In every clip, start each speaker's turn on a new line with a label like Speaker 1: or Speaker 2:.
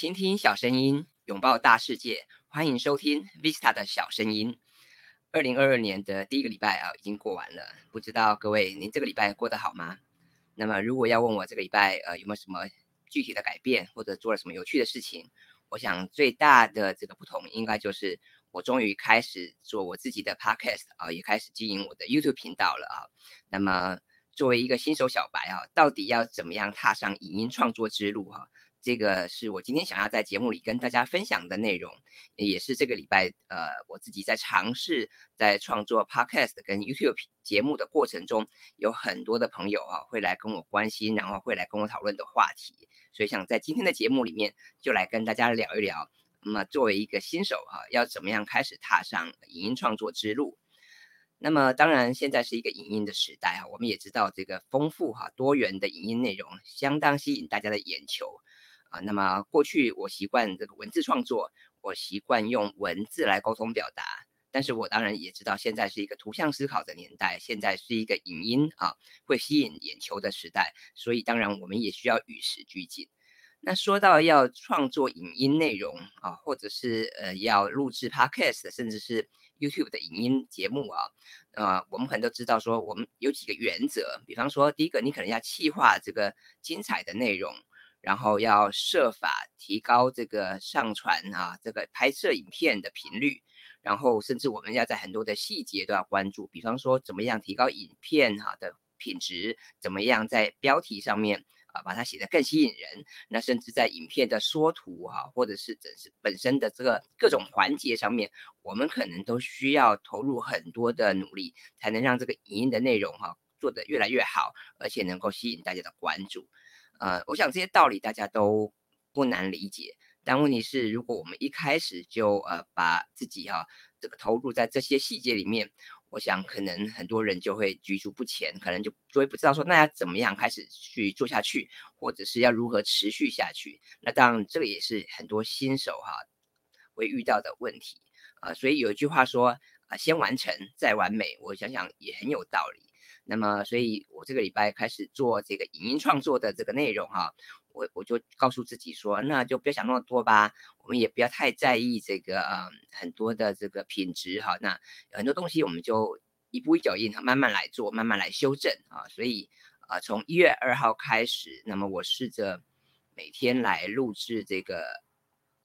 Speaker 1: 倾听小声音，拥抱大世界，欢迎收听 Vista 的小声音。二零二二年的第一个礼拜啊，已经过完了，不知道各位您这个礼拜过得好吗？那么如果要问我这个礼拜呃有没有什么具体的改变，或者做了什么有趣的事情，我想最大的这个不同应该就是我终于开始做我自己的 Podcast 啊，也开始经营我的 YouTube 频道了啊。那么作为一个新手小白啊，到底要怎么样踏上影音创作之路哈？这个是我今天想要在节目里跟大家分享的内容，也是这个礼拜呃我自己在尝试在创作 Podcast 跟 YouTube 节目的过程中，有很多的朋友啊会来跟我关心，然后会来跟我讨论的话题，所以想在今天的节目里面就来跟大家聊一聊。那么作为一个新手哈，要怎么样开始踏上影音创作之路？那么当然现在是一个影音的时代啊，我们也知道这个丰富哈多元的影音内容相当吸引大家的眼球。啊，那么过去我习惯这个文字创作，我习惯用文字来沟通表达，但是我当然也知道现在是一个图像思考的年代，现在是一个影音啊会吸引眼球的时代，所以当然我们也需要与时俱进。那说到要创作影音内容啊，或者是呃要录制 Podcast，甚至是 YouTube 的影音节目啊，呃，我们可能都知道说我们有几个原则，比方说第一个，你可能要气化这个精彩的内容。然后要设法提高这个上传啊，这个拍摄影片的频率，然后甚至我们要在很多的细节都要关注，比方说怎么样提高影片哈的品质，怎么样在标题上面啊把它写得更吸引人，那甚至在影片的缩图哈，或者是整是本身的这个各种环节上面，我们可能都需要投入很多的努力，才能让这个影音的内容哈做得越来越好，而且能够吸引大家的关注。呃，我想这些道理大家都不难理解，但问题是，如果我们一开始就呃把自己哈这个投入在这些细节里面，我想可能很多人就会举足不前，可能就就会不知道说那要怎么样开始去做下去，或者是要如何持续下去。那当然，这个也是很多新手哈会遇到的问题啊。所以有一句话说啊，先完成再完美，我想想也很有道理。那么，所以我这个礼拜开始做这个影音创作的这个内容哈，我我就告诉自己说，那就不要想那么多吧，我们也不要太在意这个呃很多的这个品质哈，那很多东西我们就一步一脚印，慢慢来做，慢慢来修正啊。所以啊，从一月二号开始，那么我试着每天来录制这个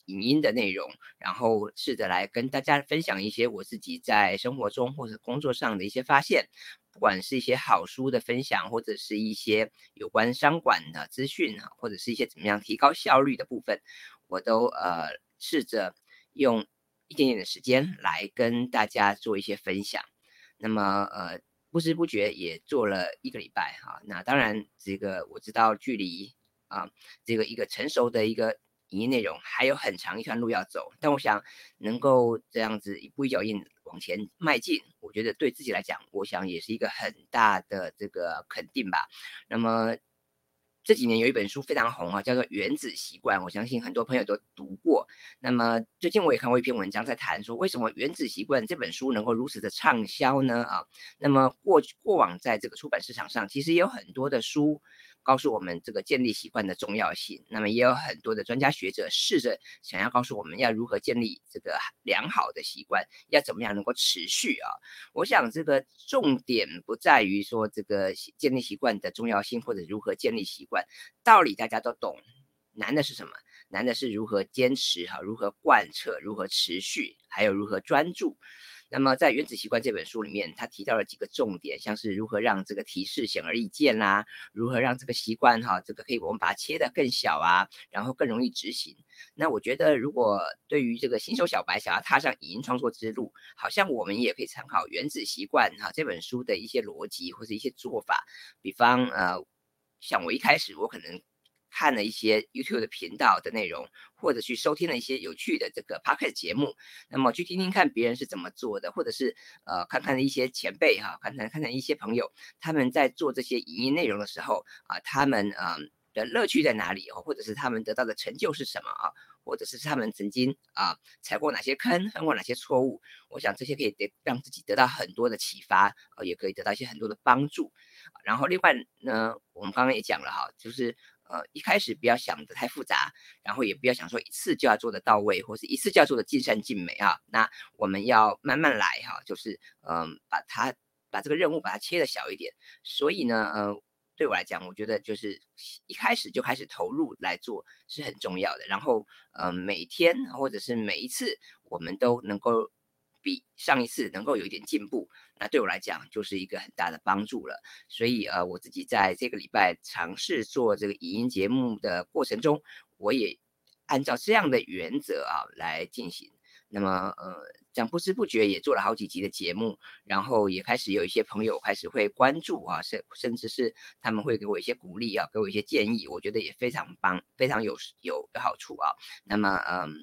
Speaker 1: 影音的内容，然后试着来跟大家分享一些我自己在生活中或者工作上的一些发现。不管是一些好书的分享，或者是一些有关商管的资讯啊，或者是一些怎么样提高效率的部分，我都呃试着用一点点的时间来跟大家做一些分享。那么呃不知不觉也做了一个礼拜哈。那当然这个我知道距离啊这个一个成熟的一个。营业内容还有很长一段路要走，但我想能够这样子一步一脚印往前迈进，觉得对自己来讲，我想也是一个很大的这个肯定吧。那么这几年有一本书非常红啊，叫做《原子习惯》，我相信很多朋友都读过。那么最近我也看过一篇文章，在谈说为什么《原子习惯》这本书能够如此的畅销呢？啊，那么过过往在这个出版市场上，其实也有很多的书。告诉我们这个建立习惯的重要性，那么也有很多的专家学者试着想要告诉我们要如何建立这个良好的习惯，要怎么样能够持续啊？我想这个重点不在于说这个建立习惯的重要性或者如何建立习惯，道理大家都懂，难的是什么？难的是如何坚持哈，如何贯彻，如何持续，还有如何专注。那么在《原子习惯》这本书里面，他提到了几个重点，像是如何让这个提示显而易见啦，如何让这个习惯哈，这个可以我们把它切得更小啊，然后更容易执行。那我觉得，如果对于这个新手小白想要踏上影音创作之路，好像我们也可以参考《原子习惯》哈这本书的一些逻辑或者一些做法，比方呃，像我一开始我可能。看了一些 YouTube 的频道的内容，或者去收听了一些有趣的这个 Podcast 节目，那么去听听看别人是怎么做的，或者是呃看看一些前辈哈，看看看看一些朋友他们在做这些影音内容的时候啊，他们啊的乐趣在哪里哦，或者是他们得到的成就是什么啊，或者是他们曾经啊踩过哪些坑，犯过哪些错误，我想这些可以得让自己得到很多的启发，呃，也可以得到一些很多的帮助。然后另外呢，我们刚刚也讲了哈，就是呃，一开始不要想的太复杂，然后也不要想说一次就要做的到位，或是一次就要做的尽善尽美啊。那我们要慢慢来哈，就是嗯，把它把这个任务把它切的小一点。所以呢，呃，对我来讲，我觉得就是一开始就开始投入来做是很重要的。然后，呃，每天或者是每一次，我们都能够比上一次能够有一点进步，那对我来讲就是一个很大的帮助了。所以，呃，我自己在这个礼拜尝试做这个语音节目的过程中，我也按照这样的原则啊来进行。那么，呃，这样不知不觉也做了好几集的节目，然后也开始有一些朋友开始会关注啊，甚甚至是他们会给我一些鼓励啊，给我一些建议，我觉得也非常棒，非常有有有好处啊。那么，嗯，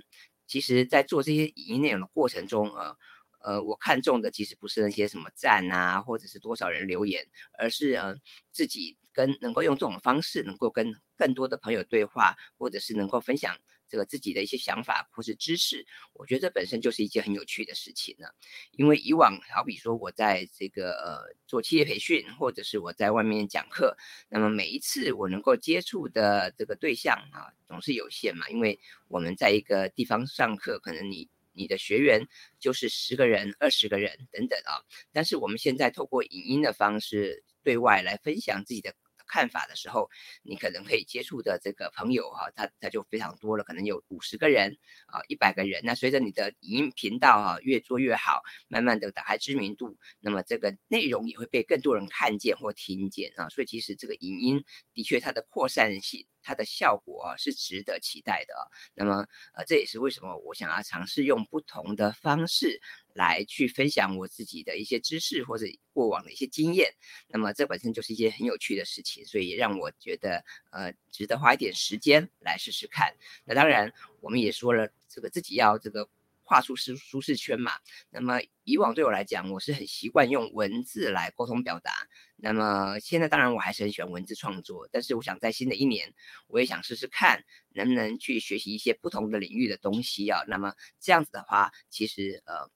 Speaker 1: 其实，在做这些语音内容的过程中，呃，呃，我看中的其实不是那些什么赞啊，或者是多少人留言，而是呃自己跟能够用这种方式，能够跟更多的朋友对话，或者是能够分享。这个自己的一些想法或是知识，我觉得这本身就是一件很有趣的事情呢。因为以往，好比说我在这个呃做企业培训，或者是我在外面讲课，那么每一次我能够接触的这个对象啊，总是有限嘛。因为我们在一个地方上课，可能你你的学员就是十个人、二十个人等等啊。但是我们现在透过影音的方式对外来分享自己的。看法的时候，你可能可以接触的这个朋友哈，他他就非常多了，可能有五十个人啊，一百个人。那随着你的影音频道哈越做越好，慢慢的打开知名度，那么这个内容也会被更多人看见或听见啊。所以其实这个影音的确它的扩散性。它的效果是值得期待的。那么，呃，这也是为什么我想要尝试用不同的方式来去分享我自己的一些知识或者过往的一些经验。那么，这本身就是一件很有趣的事情，所以让我觉得，呃，值得花一点时间来试试看。那当然，我们也说了，这个自己要这个。跨出舒舒适圈嘛，那么以往对我来讲，我是很习惯用文字来沟通表达。那么现在当然我还是很喜欢文字创作，但是我想在新的一年，我也想试试看能不能去学习一些不同的领域的东西啊。那么这样子的话，其实呃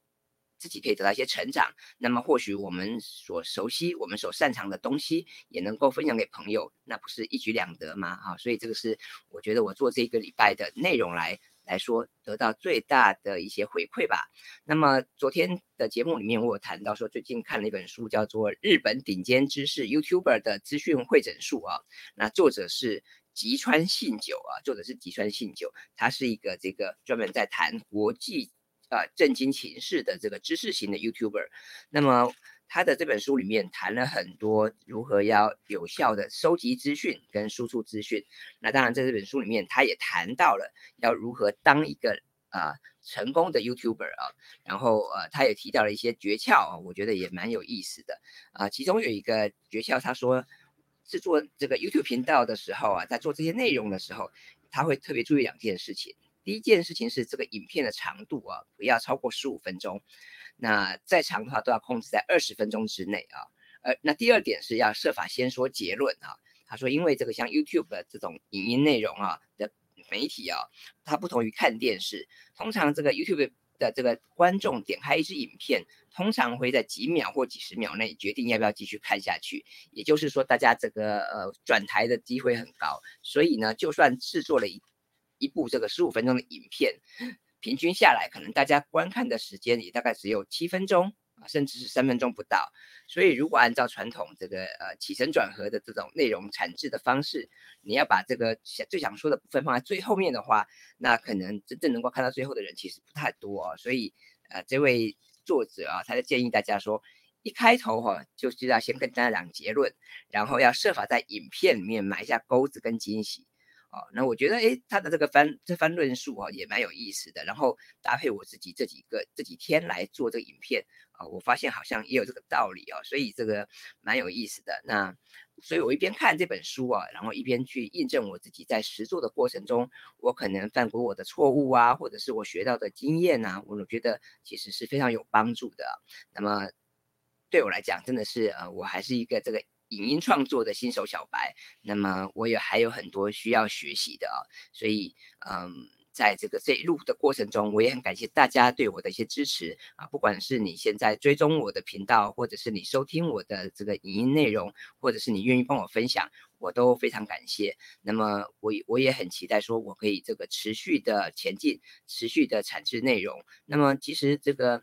Speaker 1: 自己可以得到一些成长。那么或许我们所熟悉、我们所擅长的东西，也能够分享给朋友，那不是一举两得吗？啊，所以这个是我觉得我做这个礼拜的内容来。来说得到最大的一些回馈吧。那么昨天的节目里面，我有谈到说，最近看了一本书，叫做《日本顶尖知识 YouTuber 的资讯会诊术》啊。那作者是吉川信久啊，作者是吉川信久，他是一个这个专门在谈国际啊震惊情势的这个知识型的 YouTuber。那么他的这本书里面谈了很多如何要有效的收集资讯跟输出资讯。那当然在这本书里面，他也谈到了要如何当一个啊成功的 YouTuber 啊。然后呃，他也提到了一些诀窍啊，我觉得也蛮有意思的啊。其中有一个诀窍，他说制作这个 YouTube 频道的时候啊，在做这些内容的时候，他会特别注意两件事情。第一件事情是这个影片的长度啊，不要超过十五分钟。那再长的话都要控制在二十分钟之内啊，呃，那第二点是要设法先说结论啊。他说，因为这个像 YouTube 的这种影音内容啊的媒体啊，它不同于看电视，通常这个 YouTube 的这个观众点开一支影片，通常会在几秒或几十秒内决定要不要继续看下去。也就是说，大家这个呃转台的机会很高，所以呢，就算制作了一一部这个十五分钟的影片。平均下来，可能大家观看的时间也大概只有七分钟啊，甚至是三分钟不到。所以，如果按照传统这个呃起承转合的这种内容产制的方式，你要把这个想最想说的部分放在最后面的话，那可能真正能够看到最后的人其实不太多。所以，呃，这位作者啊，他就建议大家说，一开头哈，就是要先跟大家讲结论，然后要设法在影片里面埋下钩子跟惊喜。哦，那我觉得，诶，他的这个番这番论述啊，也蛮有意思的。然后搭配我自己这几个这几天来做这个影片啊，我发现好像也有这个道理啊，所以这个蛮有意思的。那所以我一边看这本书啊，然后一边去印证我自己在实做的过程中，我可能犯过我的错误啊，或者是我学到的经验啊，我觉得其实是非常有帮助的。那么对我来讲，真的是呃，我还是一个这个。影音创作的新手小白，那么我也还有很多需要学习的啊，所以嗯，在这个这一路的过程中，我也很感谢大家对我的一些支持啊，不管是你现在追踪我的频道，或者是你收听我的这个影音内容，或者是你愿意帮我分享，我都非常感谢。那么我我也很期待说，我可以这个持续的前进，持续的产制内容。那么其实这个。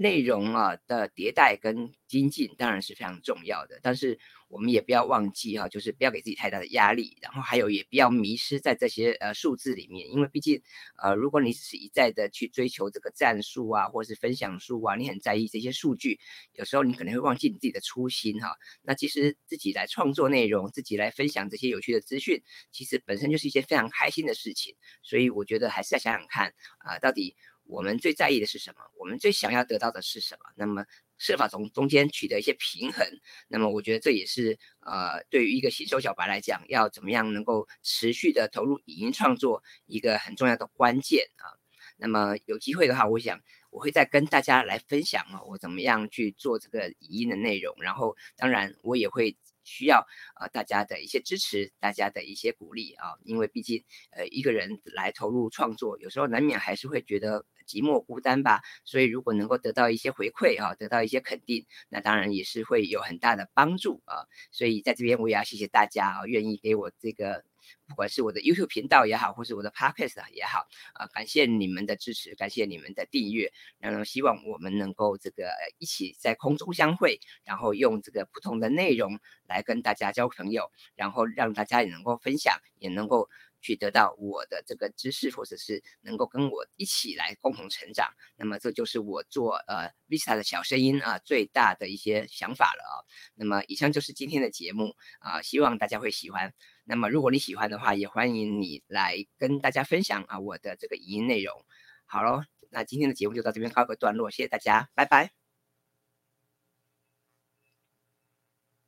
Speaker 1: 内容啊的迭代跟精进当然是非常重要的，但是我们也不要忘记哈，就是不要给自己太大的压力，然后还有也不要迷失在这些呃数字里面，因为毕竟呃如果你只是一再的去追求这个战术啊，或是分享数啊，你很在意这些数据，有时候你可能会忘记你自己的初心哈。那其实自己来创作内容，自己来分享这些有趣的资讯，其实本身就是一件非常开心的事情。所以我觉得还是要想想看啊，到底。我们最在意的是什么？我们最想要得到的是什么？那么设法从中间取得一些平衡。那么我觉得这也是呃，对于一个新手小白来讲，要怎么样能够持续的投入影音创作一个很重要的关键啊。那么有机会的话，我想我会再跟大家来分享啊，我怎么样去做这个影音的内容。然后当然我也会。需要呃大家的一些支持，大家的一些鼓励啊，因为毕竟呃一个人来投入创作，有时候难免还是会觉得寂寞孤单吧。所以如果能够得到一些回馈啊，得到一些肯定，那当然也是会有很大的帮助啊。所以在这边我也要谢谢大家啊，愿意给我这个。不管是我的 YouTube 频道也好，或是我的 Podcast 也好，啊，感谢你们的支持，感谢你们的订阅，然后希望我们能够这个一起在空中相会，然后用这个不同的内容来跟大家交朋友，然后让大家也能够分享，也能够。去得到我的这个知识，或者是能够跟我一起来共同成长，那么这就是我做呃 Vista 的小声音啊最大的一些想法了啊。那么以上就是今天的节目啊，希望大家会喜欢。那么如果你喜欢的话，也欢迎你来跟大家分享啊我的这个语音内容。好喽，那今天的节目就到这边告个段落，谢谢大家，拜拜。